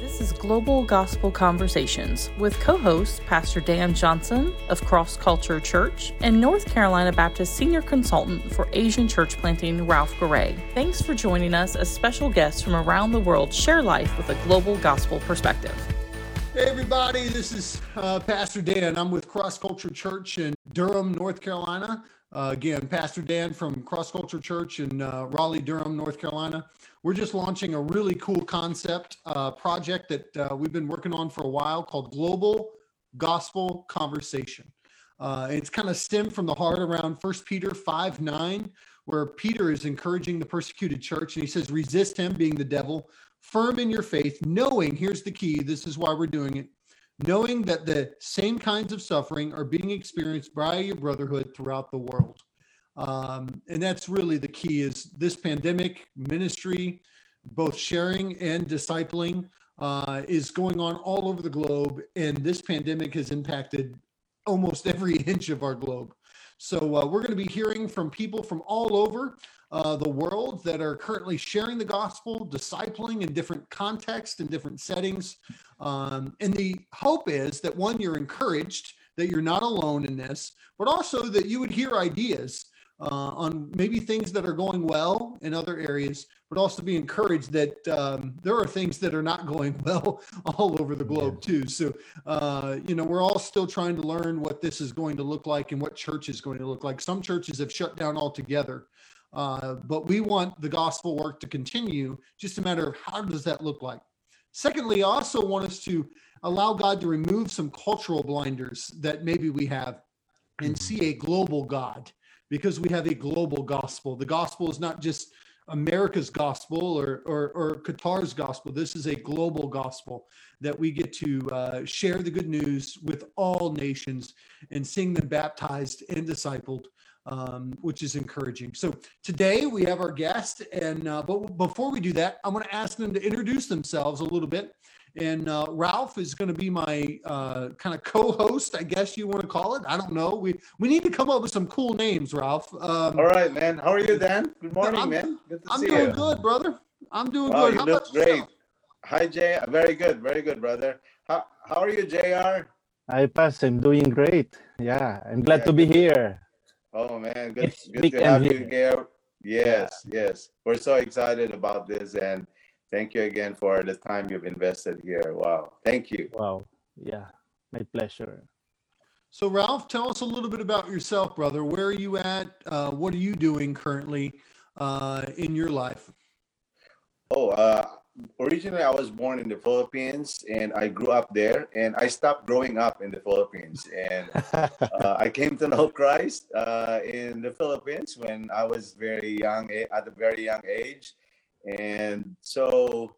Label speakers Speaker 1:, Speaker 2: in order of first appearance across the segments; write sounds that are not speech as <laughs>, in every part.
Speaker 1: This is Global Gospel Conversations with co host Pastor Dan Johnson of Cross Culture Church and North Carolina Baptist Senior Consultant for Asian Church Planting, Ralph Garay. Thanks for joining us as special guests from around the world share life with a global gospel perspective.
Speaker 2: Hey, everybody, this is uh, Pastor Dan. I'm with Cross Culture Church in Durham, North Carolina. Uh, again, Pastor Dan from Cross Culture Church in uh, Raleigh, Durham, North Carolina. We're just launching a really cool concept uh, project that uh, we've been working on for a while called Global Gospel Conversation. Uh, it's kind of stemmed from the heart around 1 Peter 5 9, where Peter is encouraging the persecuted church and he says, resist him, being the devil, firm in your faith, knowing, here's the key, this is why we're doing it, knowing that the same kinds of suffering are being experienced by your brotherhood throughout the world. Um, and that's really the key is this pandemic ministry, both sharing and discipling uh, is going on all over the globe. And this pandemic has impacted almost every <laughs> inch of our globe. So uh, we're going to be hearing from people from all over uh, the world that are currently sharing the gospel, discipling in different contexts and different settings. Um, and the hope is that one, you're encouraged that you're not alone in this, but also that you would hear ideas uh, on maybe things that are going well in other areas, but also be encouraged that um, there are things that are not <laughs> going well all over the globe too. So, uh, you know, we're all still trying to learn what this is going to look like and what church is going to look like. Some churches have shut down altogether. Uh, but we want the gospel work to continue. Just a matter of how does that look like. Secondly, I also want us to allow God to remove some cultural blinders that maybe we have and see a global God because we have a global gospel. The gospel is not just America's gospel or, or, or Qatar's gospel. This is a global gospel that we get to uh, share the good news with all nations and seeing them baptized and discipled, um, which is encouraging. So today we have our guest, and uh, but before we do that, I'm going to ask them to introduce themselves a little bit and uh, Ralph is going to be my uh, kind of co-host, I guess you want to call it. I don't know. We we need to come up with some cool names, Ralph.
Speaker 3: Um, All right, man. How are you, Dan? Good morning,
Speaker 2: I'm,
Speaker 3: man.
Speaker 2: Good I'm doing you. good, brother. I'm doing
Speaker 3: wow,
Speaker 2: good.
Speaker 3: You
Speaker 2: how
Speaker 3: look great. Yourself? Hi, Jay. Very good, very good, brother. How how are you, Jr?
Speaker 4: I Pass. I'm doing great. Yeah, I'm glad yeah, to be here.
Speaker 3: Oh man, good, good to have you here. Yes, yeah. yes. We're so excited about this and Thank you again for the time you've invested here. Wow. Thank you.
Speaker 4: Wow. Yeah. My pleasure.
Speaker 2: So, Ralph, tell us a little bit about yourself, brother. Where are you at? Uh, what are you doing currently uh, in your life?
Speaker 3: Oh, uh, originally I was born in the Philippines and I grew up there and I stopped growing up in the Philippines and <laughs> uh, I came to know Christ uh, in the Philippines when I was very young at a very young age and so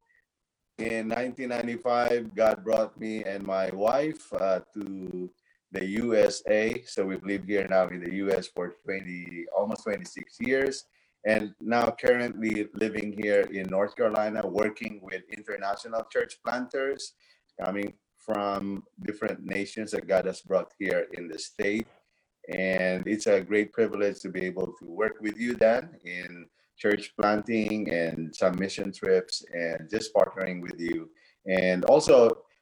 Speaker 3: in 1995, God brought me and my wife uh, to the USA. So we've lived here now in the US for 20, almost 26 years. And now currently living here in North Carolina, working with international church planters coming from different nations that God has brought here in the state. And it's a great privilege to be able to work with you, Dan, in church planting and some mission trips and just partnering with you. And also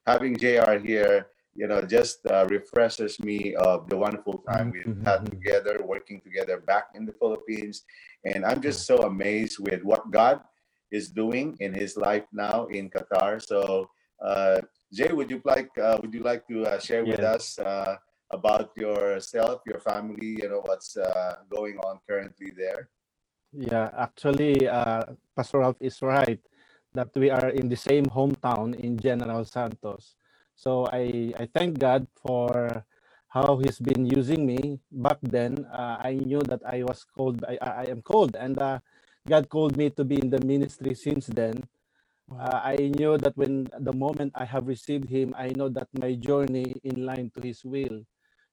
Speaker 3: having JR here, you know, just uh, refreshes me of the wonderful time we've mm-hmm. had together, working together back in the Philippines. And I'm just so amazed with what God is doing in his life now in Qatar. So, uh, Jay, would you like uh, would you like to uh, share yeah. with us uh, about yourself, your family, you know, what's uh, going on currently there?
Speaker 4: Yeah, actually, uh, Pastor Ralph is right that we are in the same hometown in General Santos. So I, I thank God for how He's been using me. Back then, uh, I knew that I was called, I, I am called, and uh, God called me to be in the ministry since then. Uh, I knew that when the moment I have received Him, I know that my journey in line to His will.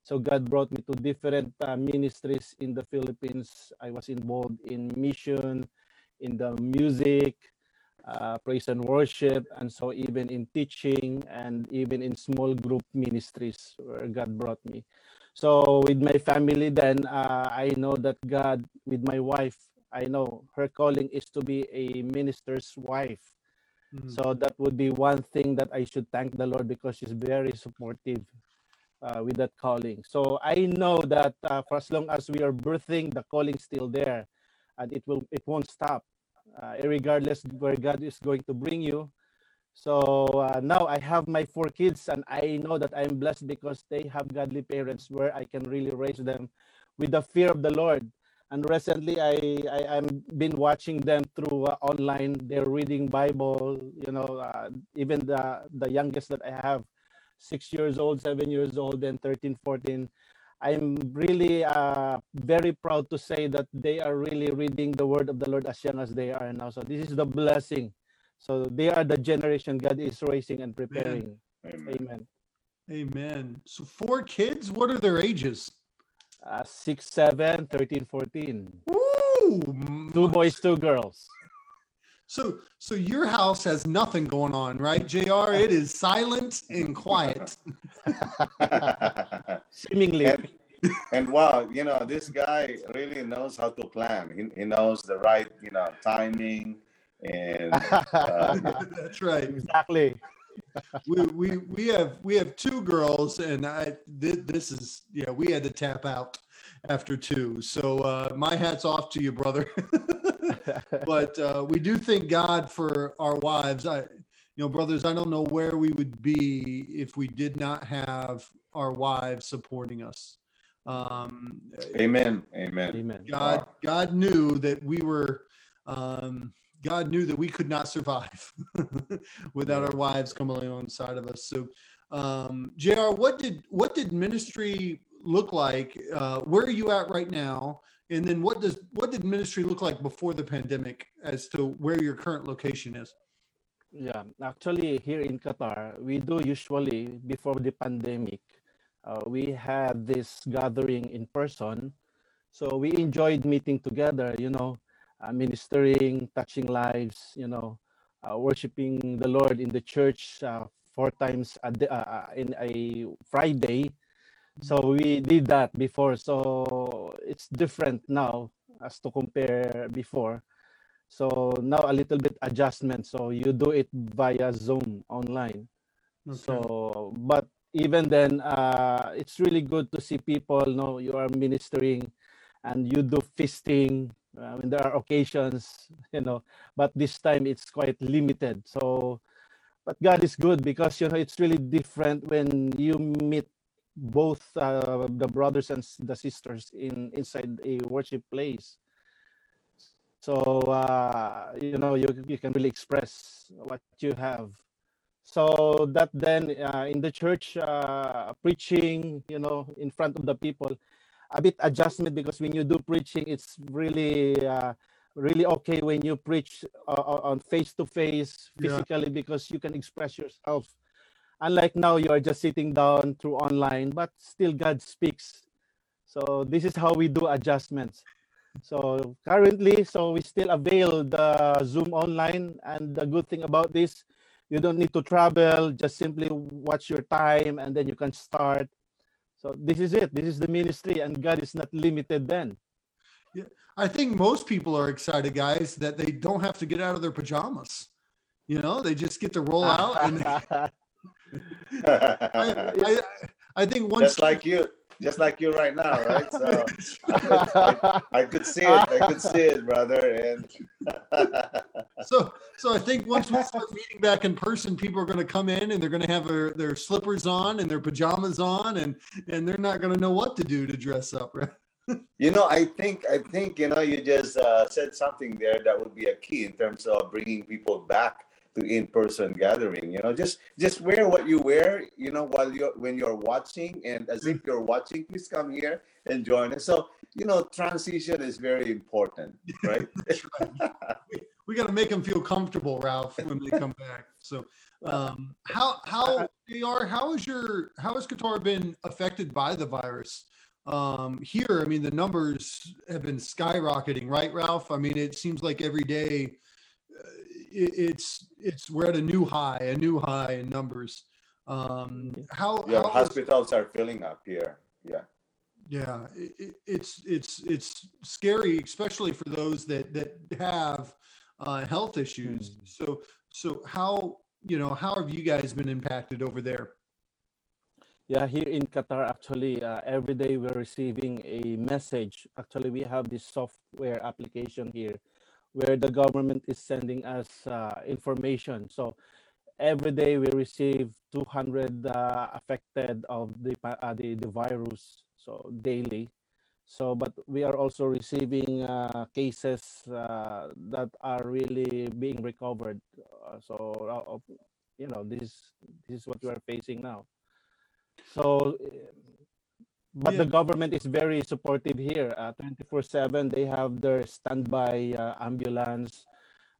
Speaker 4: So God brought me to different uh, ministries in the Philippines. I was involved in mission, in the music, uh, praise and worship, and so even in teaching and even in small group ministries where God brought me. So with my family, then uh, I know that God, with my wife, I know her calling is to be a minister's wife.
Speaker 2: Mhm.
Speaker 4: So that would be one thing that I should thank the Lord because she's very supportive uh, with that calling. So I know that uh, for as long as we are birthing, the calling's still there, and it will it won't stop, uh, regardless where God is going to bring you. So uh, now I have my four kids, and I know that I'm blessed because they have godly parents where I can really raise them with the fear of the Lord. And recently, I I am been watching them through uh, online. They're reading Bible. You know, uh, even the the youngest that I have, six years old, seven years old, and 13, 14. I'm really uh, very proud to say that they are really reading the word of the Lord as young as they are now. So this is the blessing. So they are the generation God is raising and preparing.
Speaker 3: Amen.
Speaker 4: Amen.
Speaker 2: Amen. So four kids, what are their ages?
Speaker 4: Uh, 6, 7, 13, 14.
Speaker 2: Woo!
Speaker 4: Two boys, two girls.
Speaker 2: So so your house has nothing going on, right, JR? It is silent and quiet. <laughs> <laughs>
Speaker 4: Seemingly.
Speaker 3: and, and wow, you know, this guy really knows how to plan. He, he knows the right, you know, timing and <laughs> uh,
Speaker 2: That's right.
Speaker 4: exactly.
Speaker 2: We, we we have we have two girls, and I thi- this is yeah we had to tap out after two. So uh, my hats off to you, brother. <laughs> but uh, we do thank God for our wives. I, you know, brothers, I don't know where we would be if we did not have our wives supporting us. Um,
Speaker 3: amen, amen.
Speaker 4: Amen.
Speaker 2: God, God knew that we were, um, God knew that we could not survive <laughs> without our wives coming alongside of us. So, um, Jr., what did what did ministry look like? Uh, where are you at right now? And then what does what did ministry look like before the pandemic, as to where your current location is?
Speaker 4: Yeah, actually, here in Qatar, we do usually before the pandemic, uh, we had this gathering in person. So we enjoyed meeting together, you know, uh, ministering, touching lives, you know, uh, worshiping the Lord in the church uh, four times a day, uh, uh, in a Friday. So we did that before. So it's different now as to compare before. So now a little bit adjustment. So you do it via Zoom online.
Speaker 2: Okay.
Speaker 4: So, but even then, uh, it's really good to see people. know you are ministering, and you do feasting uh, mean, there are occasions. You know, but this time it's quite limited. So, but God is good because you know it's really different when you meet both uh, the brothers and the sisters in inside a worship place. So uh, you know you you can really express what you have. So that then uh, in the church uh, preaching, you know, in front of the people, a bit adjustment because when you do preaching, it's really uh, really okay when you preach uh, on face to face
Speaker 2: Yeah.
Speaker 4: physically because you can express yourself. Unlike now, you are just sitting down through online, but still God speaks. So this is how we do adjustments. So currently, so we still avail the Zoom online, and the good thing about this, you don't need to travel. Just simply watch your time, and then you can start. So this is it. This is the ministry, and God is not limited. Then
Speaker 2: I think most people are excited, guys, that they don't have to get out of their pajamas. You know, they just get to roll out. And <laughs> <laughs> I, I, I think once
Speaker 3: just like you, just like you right now, right? So <laughs> I, I could see it. I could see it, brother. And <laughs>
Speaker 2: so so I think once we start meeting back in person, people are going to come in and they're going to have their, their slippers on and their pajamas on, and and they're not going to know what to do to dress up, right? <laughs>
Speaker 3: you know, I think I think you know you just uh, said something there that would be a key in terms of bringing people back to in-person gathering. You know, just just wear what you wear. You know, while you're when you're watching, and as if you're watching, please come here and join us. So you know, transition is very important, right? <laughs>
Speaker 2: We got to make them feel comfortable, Ralph, when they come back. So, um, how how Jr. How has your how has Qatar been affected by the virus? Um, here, I mean, the numbers have been skyrocketing, right, Ralph? I mean, it seems like every day it's it's we're at a new high, a new high in numbers. Um, how
Speaker 3: yeah,
Speaker 2: how has-
Speaker 3: hospitals are filling up here. Yeah.
Speaker 2: yeah, it, it- it's it's it's scary, especially for those that that have uh, health issues. So So how you know how have you guys been impacted over there?
Speaker 4: Yeah, here in Qatar, actually, uh, every day we're receiving a message. Actually, we have this software application here where the government is sending us uh, information. So every day we receive 200 uh, affected of the, uh, the the virus. So daily. So, but we are also receiving uh, cases uh, that are really being recovered. Uh, so, you know, this this is what we are facing now. So, but
Speaker 2: Yeah.
Speaker 4: the government is very supportive here. Uh, 24/7, they have their standby uh, ambulance,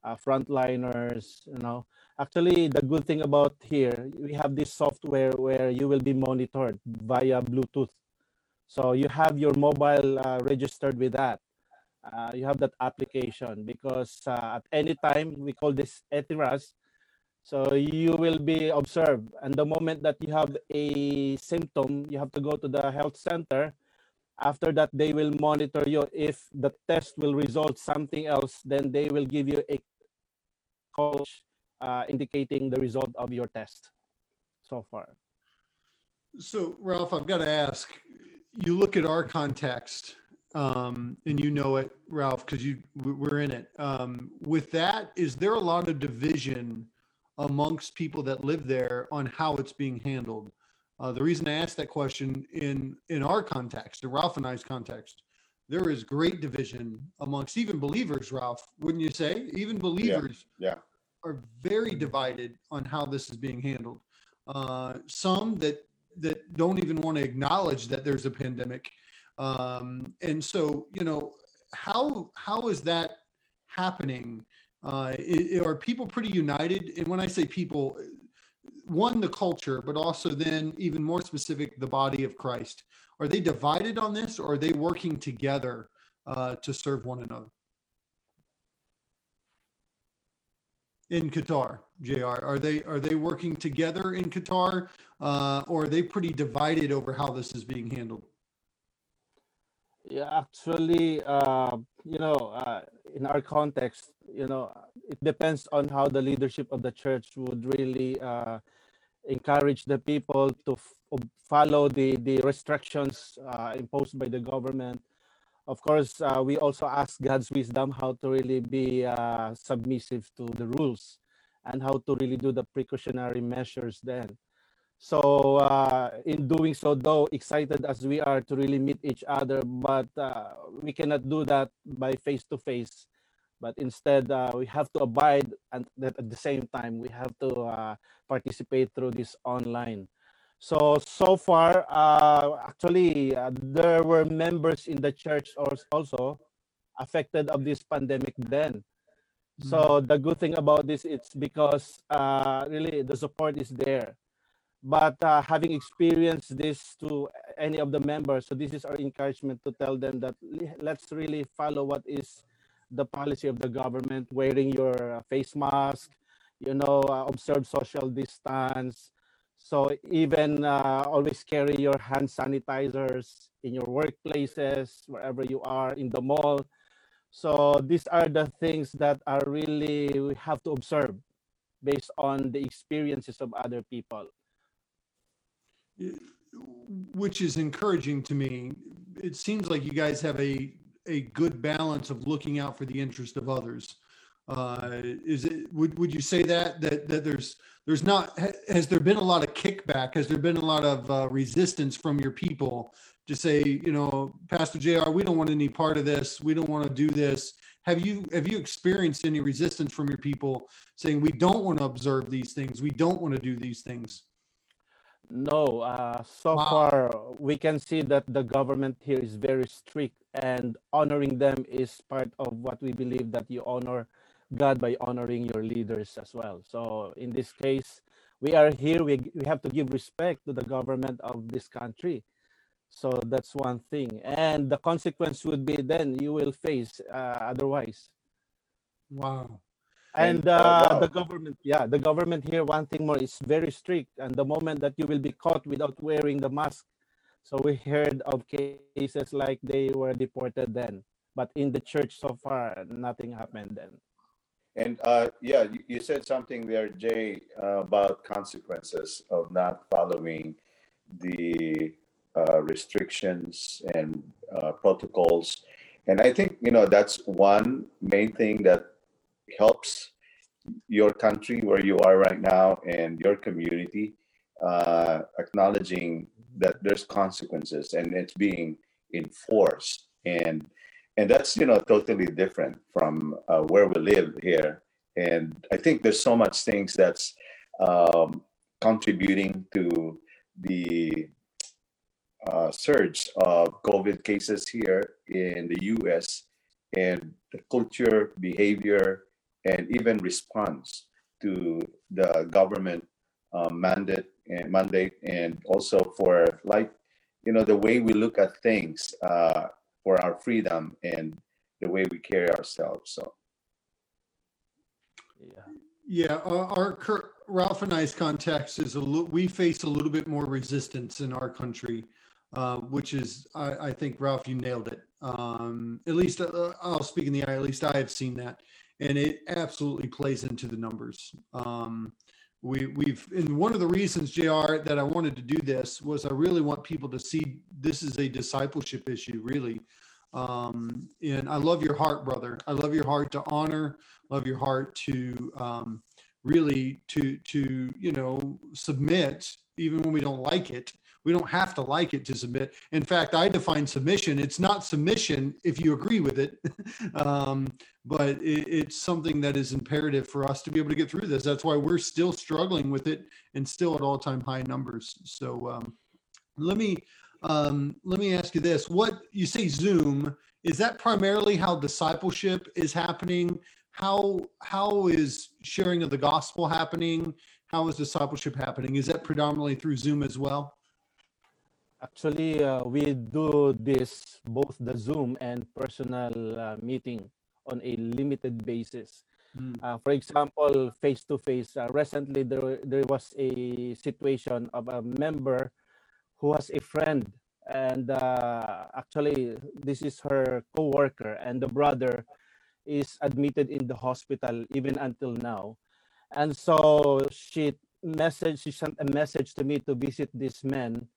Speaker 4: uh, frontliners. You know, actually, the good thing about here, we have this software where you will be monitored via Bluetooth. So you have your mobile uh, registered with that. Uh, you have that application because uh, at any time we call this Ehteraz. So you will be observed, and the moment that you have a symptom, you have to go to the health center. After that, they will monitor you. If the test will result something else, then they will give you a call uh, indicating the result of your test so far.
Speaker 2: So Ralph, I've got to ask. You look at our context, um, and you know it, Ralph, because you we- we're in it. Um, with that, is there a lot of division amongst people that live there on how it's being handled? Uh, the reason I asked that question in in our context, the Ralph and I's context, there is great division amongst even believers. Ralph, wouldn't you say? Even believers
Speaker 3: yeah.
Speaker 2: are very divided on how this is being handled. Uh, some that that don't even want to acknowledge that there's a pandemic, um, and so you know how how is that happening? Uh, are people pretty united? And when I say people, one the culture, but also then even more specific, the body of Christ. Are they divided on this, or are they working together uh, to serve one another? in Qatar, Jr. Are they are they working together in Qatar, uh, or are they pretty divided over how this is being handled?
Speaker 4: Yeah, actually, uh, you know, uh, in our context, you know, it depends on how the leadership of the church would really uh, encourage the people to f- follow the the restrictions uh, imposed by the government. Of course, uh, we also ask God's wisdom how to really be uh, submissive to the rules and how to really do the precautionary measures then. So uh, in doing so, though excited as we are to really meet each other, but uh, we cannot do that by face to face. But instead, uh, we have to abide, and that at the same time, we have to uh, participate through this online. So so far, uh, actually, uh, there were members in the church als- also affected of this pandemic then. So the good thing about this, it's because uh, really the support is there but uh, having experienced this to any of the members so this is our encouragement to tell them that let's really follow what is the policy of the government wearing your uh, face mask you know uh, observe social distance. So even uh, always carry your hand sanitizers in your workplaces wherever you are in the mall. So these are the things that are really we have to observe based on the experiences of other people
Speaker 2: which is encouraging to me. It seems like you guys have a a good balance of looking out for the interest of others. Uh, is it would would you say that that that there's there's not has there been a lot of kickback? Has there been a lot of uh, resistance from your people to say you know Pastor Jr. We don't want any part of this. We don't want to do this. Have you have you experienced any resistance from your people saying we don't want to observe these things? We don't want to do these things.
Speaker 4: No, uh, so
Speaker 2: Wow.
Speaker 4: far we can see that the government here is very strict and honoring them is part of what we believe that you honor God by honoring your leaders as well. So in this case, we are here, we, we have to give respect to the government of this country. So that's one thing. And the consequence would be then you will face uh, otherwise.
Speaker 2: Wow.
Speaker 4: And,
Speaker 3: And, uh,
Speaker 4: uh,
Speaker 3: wow.
Speaker 4: the government, yeah, the government here, one thing more, is very strict. And the moment that you will be caught without wearing the mask, so we heard of cases like they were deported then. But in the church so far, nothing happened then.
Speaker 3: And uh, yeah, you, you said something there, Jay, uh, about consequences of not following the uh, restrictions and uh, protocols. And I think you know that's one main thing that helps your country where you are right now and your community uh, acknowledging that there's consequences and it's being enforced. And and that's you know totally different from uh, where we live here. And i think there's so much things that's um, contributing to the uh, surge of covid cases here in the us and the culture behavior and even response to the government uh, mandate and mandate and also for like you know the way we look at things uh, for our freedom and the way we carry ourselves so
Speaker 4: Yeah.
Speaker 2: Yeah, our, our cur- Ralph and I's context is a little, we face a little bit more resistance in our country, uh, which is, I, I think, Ralph, you nailed it. Um, at least uh, I'll speak in the eye, at least I have seen that. And it absolutely plays into the numbers. Um, we, we've, and one of the reasons, JR, that I wanted to do this was I really want people to see this is a discipleship issue, really. Um, and I love your heart, brother. I love your heart to honor, love your heart to um, really to to you know submit even when we don't like it. We don't have to like it to submit. In fact, I define submission. It's not submission if you agree with it, <laughs> um, but it, it's something that is imperative for us to be able to get through this. That's why we're still struggling with it and still at all-time high numbers. So um, let me um, let me ask you this: What you say Zoom is that primarily how discipleship is happening? How how is sharing of the gospel happening? How is discipleship happening? Is that predominantly through Zoom as well?
Speaker 4: Actually, uh, we do this both the Zoom and personal uh, meeting on a limited basis.
Speaker 2: Mm.
Speaker 4: Uh, for example, face to face. Recently, there there was a situation of a member who has a friend, and uh, actually, this is her co-worker, and the brother is admitted in the hospital even until now. And so she message she sent a message to me to visit this man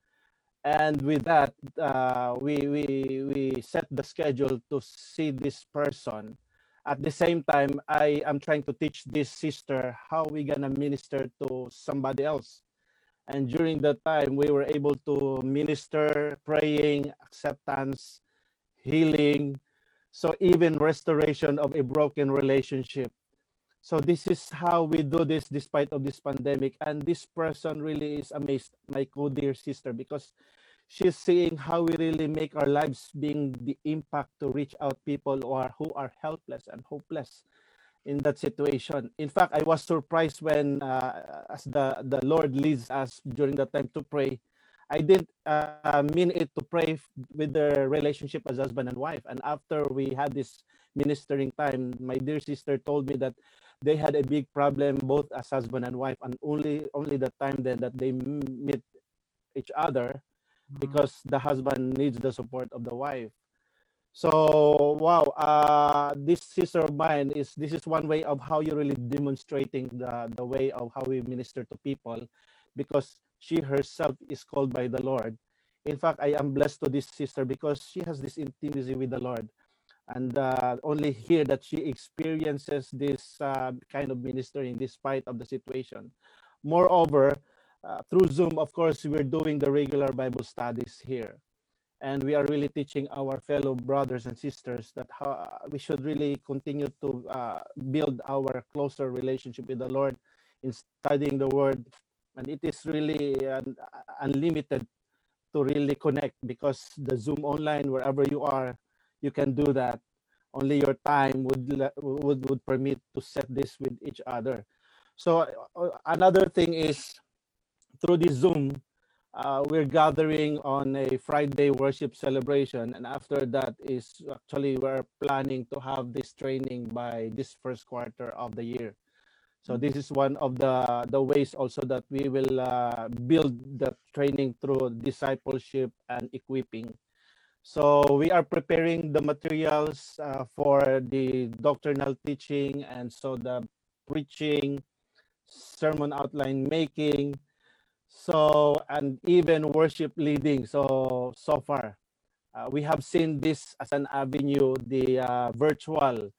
Speaker 4: and with that uh, we we we set the schedule to see this person. At the same time i am trying to teach this sister how we gonna minister to somebody else. And during that time we were able to minister praying acceptance healing. So even restoration of a broken relationship so this is how we do this despite of this pandemic. And this person really is amazed my co-dear sister because she's seeing how we really make our lives being the impact to reach out people who are who are helpless and hopeless in that situation. In fact i was surprised when uh, as the the lord leads us during that time to pray. I didn't uh, mean it to pray with the relationship as husband and wife. And after we had this ministering time. My dear sister told me that they had a big problem both as husband and wife and only only the time then that they meet each other because the husband needs the support of the wife. So wow uh this sister of mine is this is one way of how you're really demonstrating the the way of how we minister to people because she herself is called by the lord. In fact i am blessed to this sister because she has this intimacy with the lord and uh, only here that she experiences this uh, kind of ministering despite of the situation. Moreover uh, through zoom of course we're doing the regular bible studies here. And we are really teaching our fellow brothers and sisters that how we should really continue to uh, build our closer relationship with the lord in studying the word. And it is really un- unlimited to really connect because the zoom online wherever you are you can do that. Only your time would would would permit to set this with each other. So uh, another thing is through this zoom uh, we're gathering on a friday worship celebration. And after that is actually we're planning to have this training by this first quarter of the year. So this is one of the the ways also that we will uh, build the training through discipleship and equipping So we are preparing the materials uh, for the doctrinal teaching and so the preaching, sermon outline making, so and even worship leading. So so far, uh, we have seen this as an avenue, the uh, virtual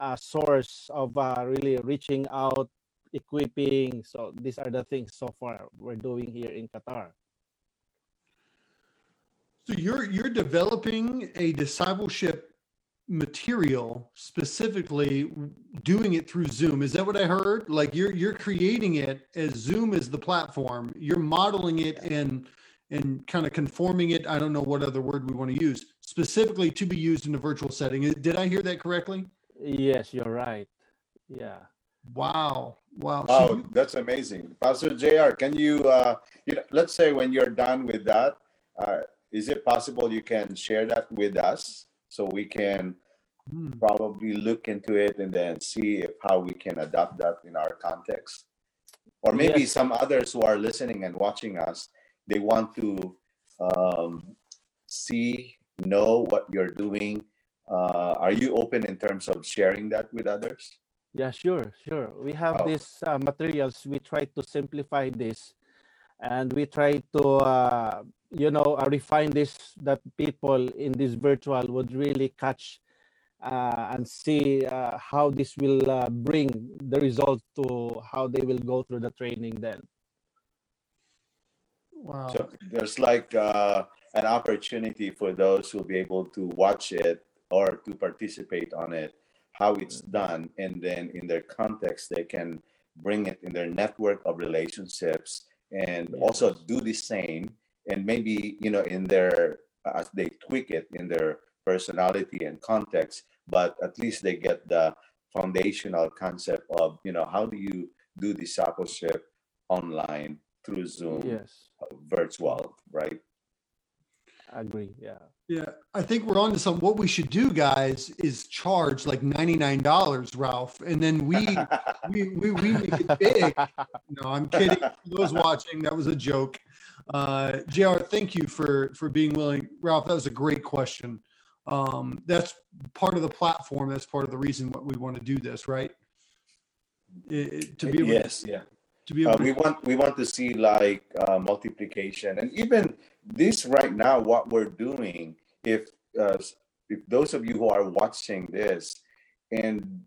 Speaker 4: uh, source of uh, really reaching out, equipping. So these are the things so far we're doing here in Qatar.
Speaker 2: So you're you're developing a discipleship material specifically doing it through Zoom. Is that what I heard? Like you're you're creating it as Zoom is the platform. You're modeling it and and kind of conforming it. I don't know what other word we want to use specifically to be used in a virtual setting. Did I hear that correctly?
Speaker 4: Yes, you're right. Yeah.
Speaker 2: Wow. Wow. So
Speaker 3: Oh,
Speaker 2: you-
Speaker 3: that's amazing. Pastor JR, can you, uh, you know, let's say when you're done with that, uh, is it possible you can share that with us so we can
Speaker 2: Hmm.
Speaker 3: probably look into it and then see if how we can adapt that in our context? Or maybe
Speaker 4: Yes.
Speaker 3: some others who are listening and watching us, they want to um, see, know what you're doing. Uh, are you open in terms of sharing that with others?
Speaker 4: Yeah, sure, sure. We have
Speaker 3: Oh.
Speaker 4: these uh, materials. We try to simplify this, and we try to, uh, you know, uh, refine this that people in this virtual would really catch uh, and see uh, how this will uh, bring the result to how they will go through the training. Then,
Speaker 2: wow.
Speaker 3: So there's like uh, an opportunity for those who'll be able to watch it or to participate on it, how it's done, and then in their context, they can bring it in their network of relationships and also do the same. And maybe, you know, in their, as they tweak it in their personality and context, but at least they get the foundational concept of, you know, how do you do discipleship online through Zoom?
Speaker 4: yes,
Speaker 3: virtual, right?
Speaker 4: Agree. Yeah,
Speaker 2: Yeah, I think we're on to something. What we should do, guys, is charge like ninety nine dollars, Ralph, and then we <laughs> we we, we make it big. No, I'm kidding. For those watching, that was a joke. Uh, Jr. Thank you for for being willing, Ralph. That was a great question. Um, that's part of the platform. That's part of the reason what we want to do this, right? It- it- to be able
Speaker 3: yes, yeah.
Speaker 2: To be
Speaker 3: Uh, we want we want to see like uh, multiplication, and even this right now, what we're doing. If uh, if those of you who are watching this, and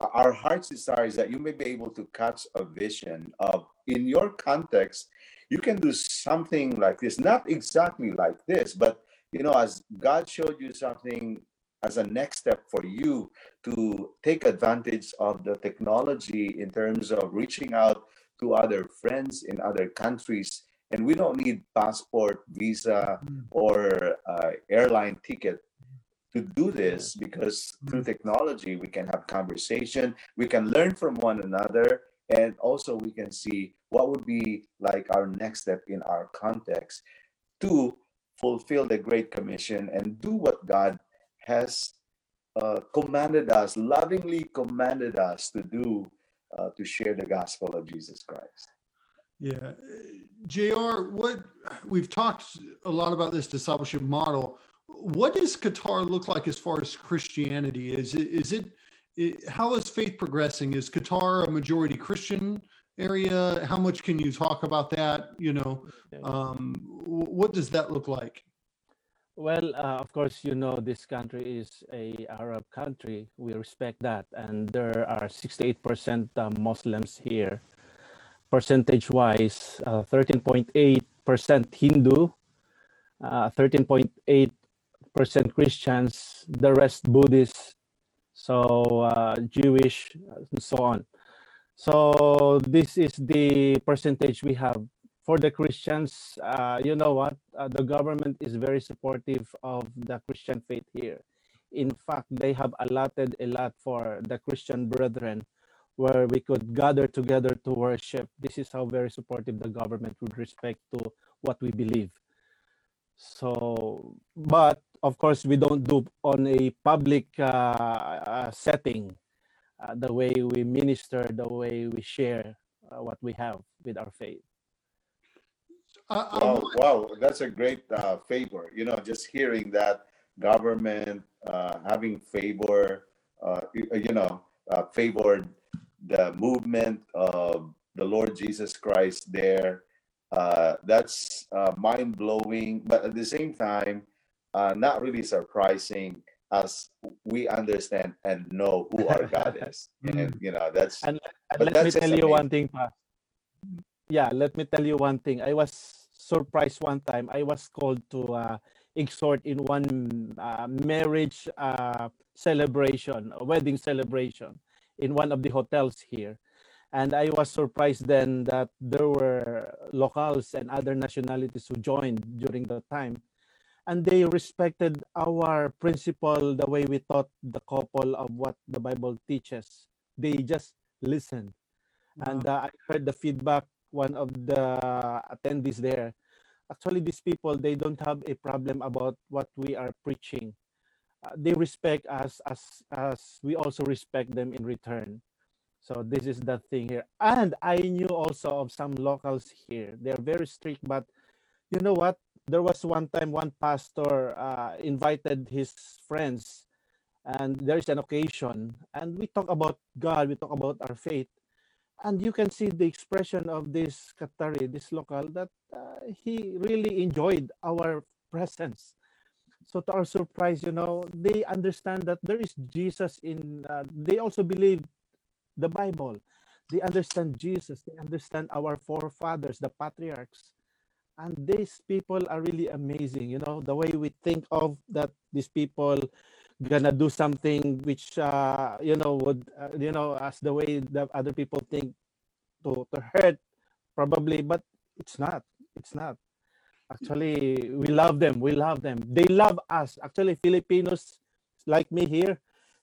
Speaker 3: our heart's desire is that you may be able to catch a vision of in your context, you can do something like this, not exactly like this, but you know, as God showed you something as a next step for you to take advantage of the technology in terms of reaching out to other friends in other countries. And we don't need passport, visa,
Speaker 2: Mm.
Speaker 3: or uh, airline ticket to do this because through technology we can have conversation, we can learn from one another, and also we can see what would be like our next step in our context to fulfill the Great Commission and do what God has uh, commanded us, lovingly commanded us to do uh, to share the gospel of Jesus Christ.
Speaker 2: Yeah. JR, what we've talked a lot about this discipleship model. What does Qatar look like as far as Christianity? Is it, is it, it how is faith progressing? Is Qatar a majority Christian area? How much can you talk about that? You know, um, what does that look like?
Speaker 4: Well, uh, of course, you know this country is a Arab country. We respect that, and there are 68% uh, Muslims here. Percentage-wise, uh, 13.8% Hindu, uh, 13.8% Christians, the rest Buddhists, so uh, Jewish, and so on. So this is the percentage we have for the Christians, uh, you know what? Uh, the government is very supportive of the Christian faith here. In fact, they have allotted a lot for the Christian brethren where we could gather together to worship. This is how very supportive the government with respect to what we believe. So, but of course, we don't do on a public uh, uh, setting uh, the way we minister, the way we share uh, what we have with our faith.
Speaker 2: I, I
Speaker 3: Wow,
Speaker 2: want-
Speaker 3: wow, that's a great uh, favor. You know, just hearing that government uh, having favor, uh, you, you know, uh, favored the movement of the Lord Jesus Christ there. Uh, that's uh, mind blowing, but at the same time, uh, not really surprising as we understand and know who our God is. <laughs> And, you know, that's
Speaker 4: And, and
Speaker 3: But
Speaker 4: let me
Speaker 3: that's just
Speaker 4: tell you one thing, pa. Yeah, let me tell you one thing. I was surprised one time. I was called to uh, exhort in one uh, marriage uh, celebration, a wedding celebration in one of the hotels here. And I was surprised then that there were locals and other nationalities who joined during that time. And they respected our principle, the way we taught the couple of what the Bible teaches. They just listened and uh, I heard the feedback one of the attendees there. Actually, these people they don't have a problem about what we are preaching. Uh, they respect us as as we also respect them in return. So this is the thing here. And I knew also of some locals here. They're very strict, but you know what? There was one time one pastor uh, invited his friends, and there is an occasion, and we talk about God, we talk about our faith and you can see the expression of this Qatari, this local, that uh, he really enjoyed our presence. So to our surprise, you know, they understand that there is Jesus in. Uh, they also believe the Bible. They understand Jesus. They understand our forefathers, the patriarchs, and these people are really amazing. You know, the way we think of that these people gonna do something which uh, you know would uh, you know as the way that other people think to to hurt probably but it's not it's not. Actually we love them we love them. They love us. Actually filipinos like me here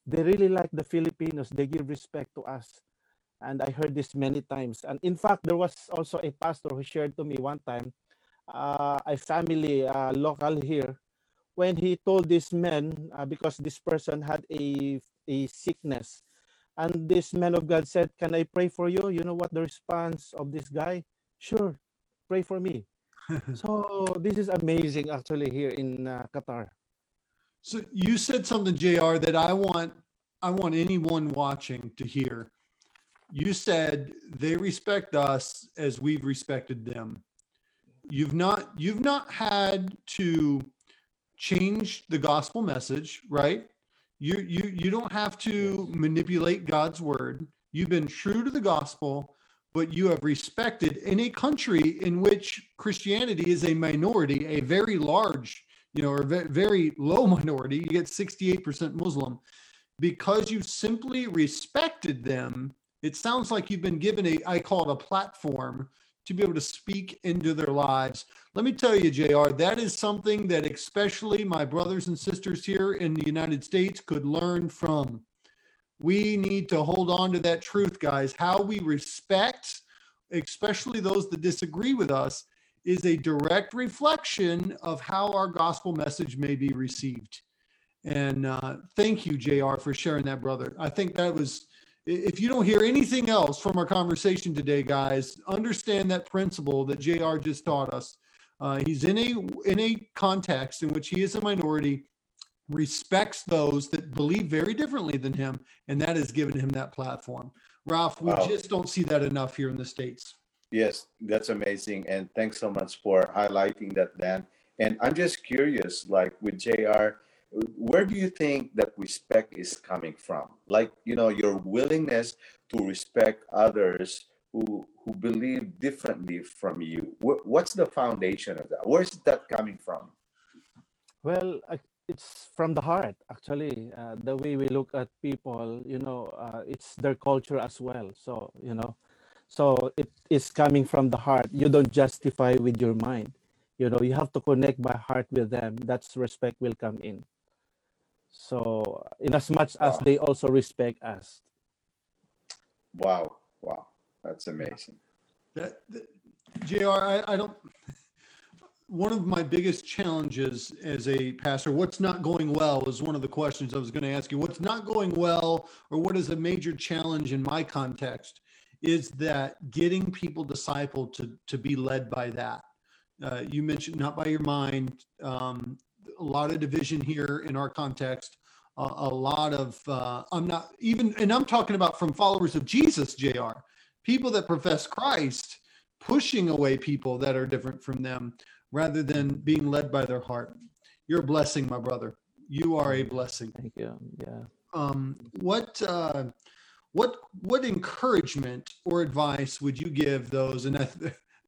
Speaker 4: they really like the filipinos. They give respect to us. And i heard this many times. And in fact there was also a pastor who shared to me one time uh, a family uh, local here when he told this man uh, because this person had a a sickness. And this man of god said can i pray for you? You know what the response of this guy? Sure pray for me. <laughs> So this is amazing actually here in uh, qatar.
Speaker 2: So you said something, JR, that I want I want anyone watching to hear. You said they respect us as we've respected them. You've not you've not had to change the gospel message, right? You you you don't have to manipulate God's word. You've been true to the gospel, but you have respected in a country in which Christianity is a minority, a very large you know, or very low <laughs> minority, you get 68% Muslim, because you simply respected them, it sounds like you've been given a, I call it a platform to be able to speak into their lives. Let me tell you, JR, that is something that especially my brothers and sisters here in the United States could learn from. We need to hold on to that truth, guys. How we respect, especially those that disagree with us, is a direct reflection of how our gospel message may be received. And uh, thank you, JR, for sharing that, brother. I think that was, if you don't hear anything else from our conversation today, guys, understand that principle that JR just taught us. Uh, he's in a in a context in which he is a minority, respects those that believe very differently than him, and that has given him that platform. Ralph, we
Speaker 3: Wow.
Speaker 2: just don't see that enough here in the states.
Speaker 3: Yes, that's amazing. And thanks so much for highlighting that, Dan. And I'm just curious, like with JR, where do you think that respect is coming from? Like, you know, your willingness to respect others who who believe differently from you. Wh- What's the foundation of that? Where's that coming from?
Speaker 4: well it's from the heart actually uh, the way we look at people you know uh, it's their culture as well so you know so it is coming from the heart you don't justify with your mind you know you have to connect by heart with them that's respect will come in so in as much as they also respect us
Speaker 3: Wow, wow, that's amazing.
Speaker 2: That, that JR, I, I don't, one of my biggest challenges as a pastor, what's not going well is one of the questions I was going to ask you. What's not going well, or what is a major challenge in my context, is that getting people discipled to, to be led by that. Uh, you mentioned not by your mind. Um, a lot of division here in our context. Uh, a lot of uh, I'm not even, and I'm talking about from followers of Jesus, Jr. People that profess Christ, pushing away people that are different from them, rather than being led by their heart. You're a blessing, my brother. You are a blessing.
Speaker 4: Thank you. Yeah.
Speaker 2: Um, what uh, what what encouragement or advice would you give those? And I,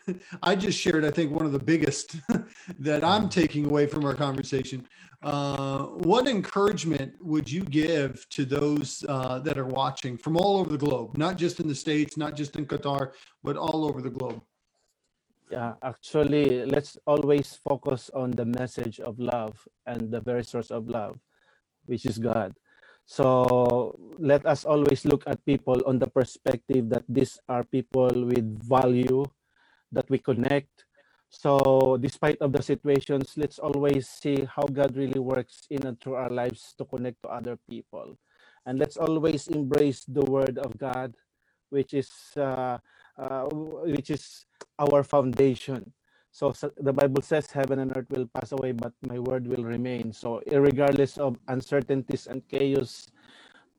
Speaker 2: <laughs> I just shared, I think, one of the biggest <laughs> that I'm taking away from our conversation. Uh, what encouragement would you give to those uh, that are watching from all over the globe, not just in the States, not just in Qatar, but all over the globe?
Speaker 4: Yeah, actually, let's always focus on the message of love and the very source of love, which is God. So let us always look at people on the perspective that these are people with value, that we connect. So despite of the situations, let's always see how God really works in and through our lives to connect to other people. And let's always embrace the word of God, which is uh, uh, which is our foundation. So, so the Bible says heaven and earth will pass away, but my word will remain. So regardless of uncertainties and chaos,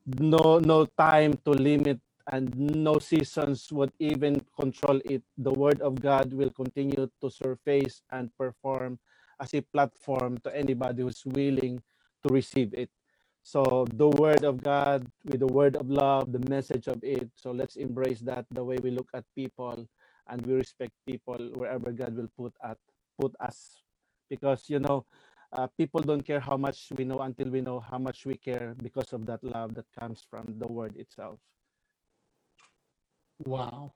Speaker 4: no no time to limit and no seasons would even control it. The word of God will continue to surface and perform as a platform to anybody who's willing to receive it. So the word of God with the word of love, the message of it. So let's embrace that the way we look at people and we respect people wherever God will put at put us. Because you know, uh, people don't care how much we know until we know how much we care because of that love that comes from the word itself.
Speaker 2: Wow.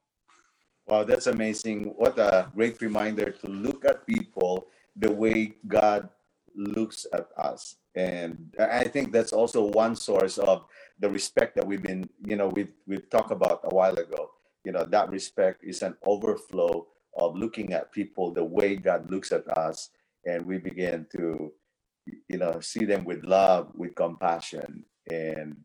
Speaker 3: Wow, that's amazing. What a great reminder to look at people the way God looks at us. And I think that's also one source of the respect that we've been, you know, we we talked about a while ago. You know, that respect is an overflow of looking at people the way God looks at us, and we begin to, you know, see them with love, with compassion, and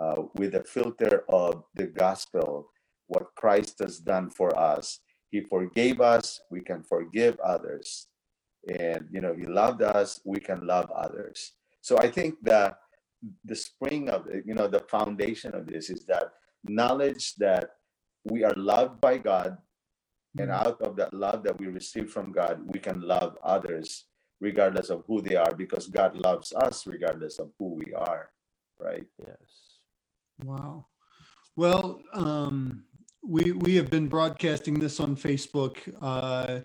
Speaker 3: uh, with the filter of the gospel what Christ has done for us. He forgave us, we can forgive others. And you know, he loved us, we can love others. So I think that the spring of it, you know, the foundation of this is that knowledge that we are loved by God, and
Speaker 2: Mm-hmm.
Speaker 3: out of that love that we receive from God, we can love others regardless of who they are, because God loves us regardless of who we are, right?
Speaker 4: Yes.
Speaker 2: Wow. Well, um, we we have been broadcasting this on Facebook. Uh,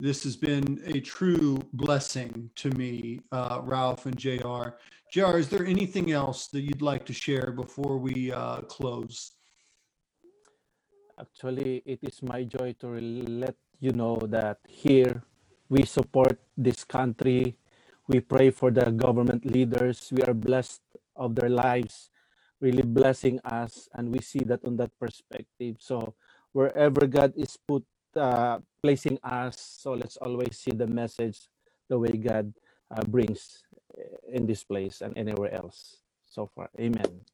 Speaker 2: this has been a true blessing to me, uh, Ralph and JR. JR. Is there anything else that you'd like to share before we uh, close?
Speaker 4: Actually, it is my joy to let you know that here we support this country. We pray for the government leaders. We are blessed of their lives, really blessing us, and we see that on that perspective. So wherever God is put uh, placing us, so let's always see the message the way God uh, brings uh, in this place and anywhere else. So far, Amen.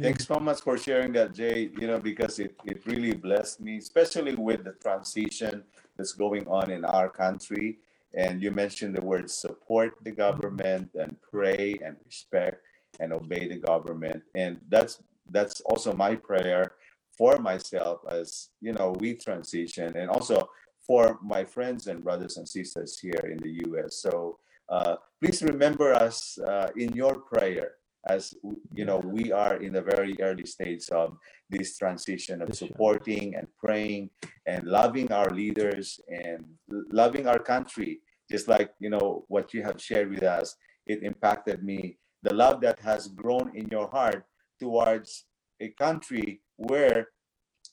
Speaker 3: Thanks so much for sharing that, Jay. You know, because it, it really blessed me, especially with the transition that's going on in our country. And you mentioned the word support the government and pray and respect and obey the government. And that's that's also my prayer for myself as you know we transition and also for my friends and brothers and sisters here in the US. So uh, please remember us uh, in your prayer as you know we are in the very early stage of this transition of supporting and praying and loving our leaders and loving our country just like you know what you have shared with us it impacted me the love that has grown in your heart towards a country where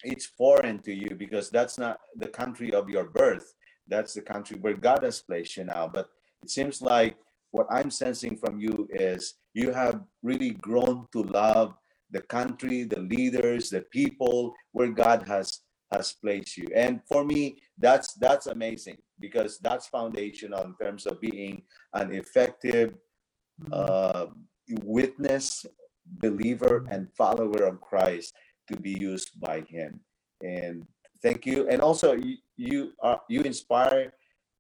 Speaker 3: it's foreign to you because that's not the country of your birth. That's the country where god has placed you now. But it seems like what i'm sensing from you is you have really grown to love the country the leaders the people where god has has placed you. And for me that's that's amazing because that's foundational in terms of being an effective uh, witness believer and follower of christ to be used by him and thank you and also you, you are you inspire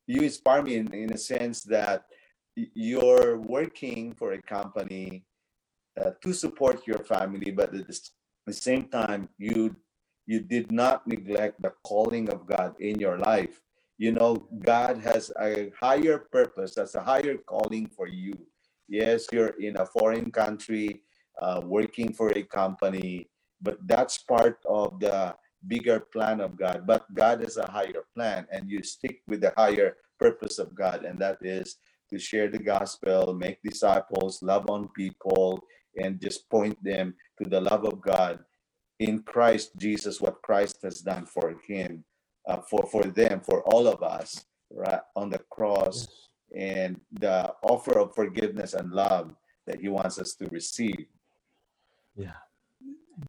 Speaker 3: you inspire me in, in a sense that you're working for a company uh, to support your family, but at the, same time, you you did not neglect the calling of God in your life. You know, God has a higher purpose, has a higher calling for you. Yes, you're in a foreign country, uh, working for a company, but that's part of the bigger plan of God. But God has a higher plan, and you stick with the higher purpose of God, and that is to share the gospel, make disciples, love on people, and just point them to the love of God in Christ Jesus, what Christ has done for him, uh, for for them, for all of us, right on the cross,
Speaker 4: Yes.
Speaker 3: And the offer of forgiveness and love that He wants us to receive.
Speaker 4: Yeah.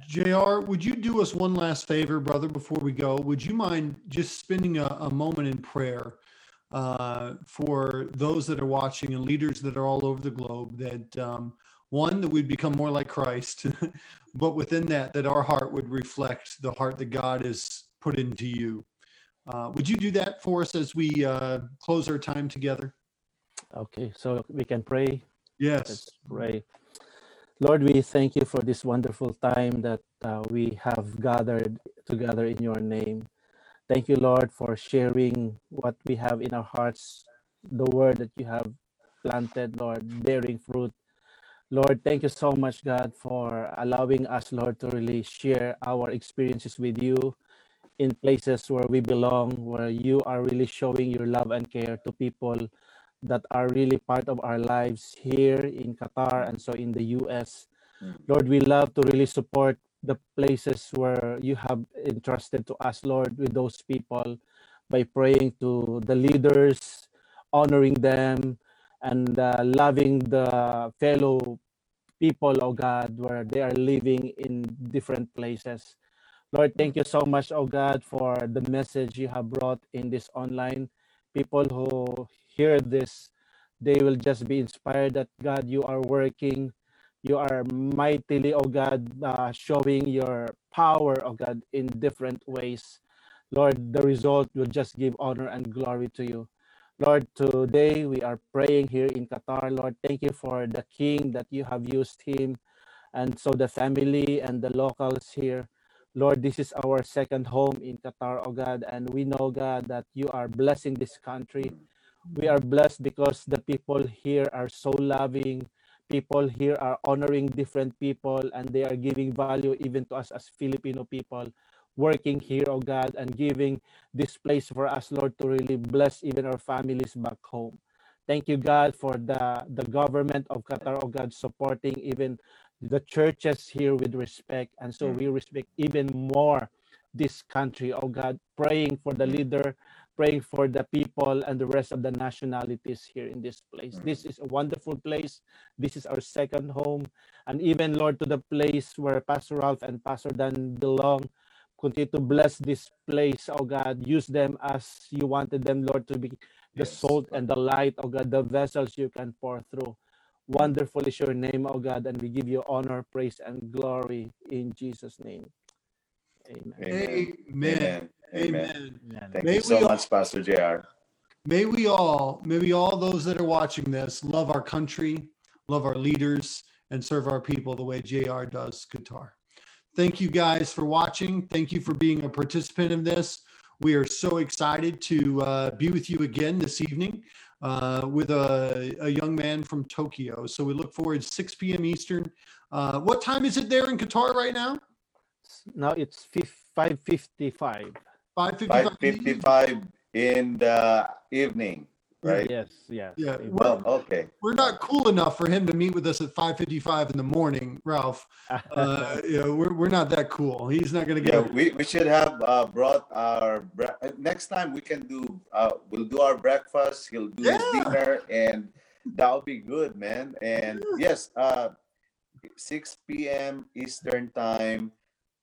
Speaker 2: JR, would you do us one last favor, brother, before we go? Would you mind just spending a, a moment in prayer uh, for those that are watching and leaders that are all over the globe that um, one, that we'd become more like Christ, <laughs> but within that, that our heart would reflect the heart that God has put into you. Uh, would you do that for us as we uh, close our time together?
Speaker 4: Okay, so we can pray.
Speaker 2: Yes.
Speaker 4: Let's pray. Lord, we thank you for this wonderful time that uh, we have gathered together in your name. Thank you, Lord, for sharing what we have in our hearts, the word that you have planted, Lord, bearing fruit. Lord, thank you so much, God, for allowing us, Lord, to really share our experiences with you in places where we belong, where you are really showing your love and care to people that are really part of our lives here in Qatar and so in the US.
Speaker 3: Mm.
Speaker 4: Lord, we love to really support the places where you have entrusted to us, Lord, with those people by praying to the leaders, honoring them, and uh, loving the fellow people, oh God, where they are living in different places. Lord, thank you so much, oh God, for the message you have brought in this online. People who hear this, they will just be inspired that God, you are working. You are mightily, oh God, uh, showing your power, oh God, in different ways. Lord, the result will just give honor and glory to you. Lord, today we are praying here in Qatar. Lord, thank you for the king that you have used him and so the family and the locals here. Lord, this is our second home in Qatar, oh God, and we know, God, that you are blessing this country. We are blessed because the people here are so loving. People here are honoring different people and they are giving value even to us as Filipino people working here, oh God, and giving this place for us, Lord, to really bless even our families back home. Thank you, God, for the, the government of Qatar, oh God, supporting even the churches here with respect. And so we respect even more this country, oh God, praying for the leader, praying for the people and the rest of the nationalities here in this place. Mm. This is a wonderful place. This is our second home. And even, Lord, to the place where Pastor Ralph and Pastor Dan belong, continue to bless this place, oh God. Use them as you wanted them, Lord, to be the
Speaker 3: Yes,
Speaker 4: salt and the light, oh God, the vessels you can pour through. Wonderful is your name, oh God, and we give you honor, praise, and glory in Jesus' name. Amen.
Speaker 3: Amen.
Speaker 2: Amen.
Speaker 3: Amen.
Speaker 2: Amen.
Speaker 3: Thank
Speaker 2: May
Speaker 3: you so
Speaker 2: we all-
Speaker 3: much, Pastor JR.
Speaker 2: May we all, may we all those that are watching this love our country, love our leaders, and serve our people the way JR does Qatar. Thank you guys for watching. Thank you for being a participant in this. We are so excited to uh, be with you again this evening uh, with a, a young man from Tokyo. So we look forward 6 p.m. Eastern. Uh, what time is it there in Qatar right now?
Speaker 4: Now it's fif- 555.
Speaker 2: 5:55.
Speaker 3: 5.55 in the evening, right?
Speaker 4: Yes, yes.
Speaker 2: Yeah,
Speaker 4: Amen.
Speaker 3: Well, okay.
Speaker 2: We're not cool enough for him to meet with us at 5:55 in the morning, Ralph. <laughs> Uh, you know, we're, we're not that cool. He's not going to
Speaker 3: Yeah, we, we should have uh, brought our bre- next time we can do uh, we'll do our breakfast. He'll do his dinner, and that'll be good, man. And yes, uh, 6 p.m. Eastern time.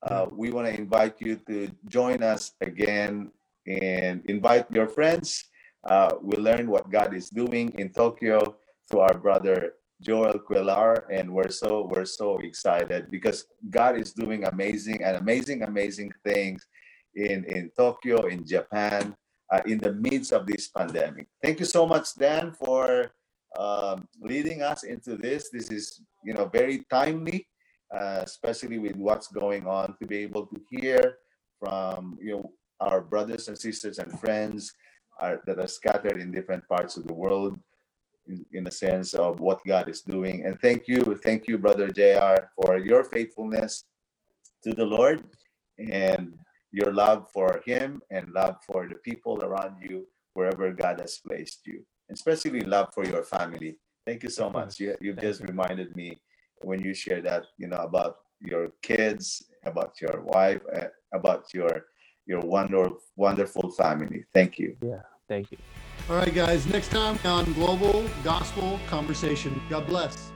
Speaker 3: Uh, we want to invite you to join us again and invite your friends. Uh, we learn what God is doing in Tokyo through our brother Joel Quellar, and we're so we're so excited because God is doing amazing and amazing amazing things in in Tokyo, in Japan, uh, in the midst of this pandemic. Thank you so much, Dan, for um, leading us into this. This is, you know, very timely, uh, especially with what's going on, to be able to hear from, you know, our brothers and sisters and friends are, that are scattered in different parts of the world in, in a sense of what God is doing. And thank you, thank you, Brother JR, for your faithfulness to the Lord and your love for Him and love for the people around you wherever God has placed you, especially love for your family. Thank you so much. You, you just reminded me when you share that, you know, about your kids, about your wife, uh, about your your wonderful wonderful family. Thank you.
Speaker 4: Yeah, thank you.
Speaker 2: All right, guys. Next time on Global Gospel Conversation. God bless.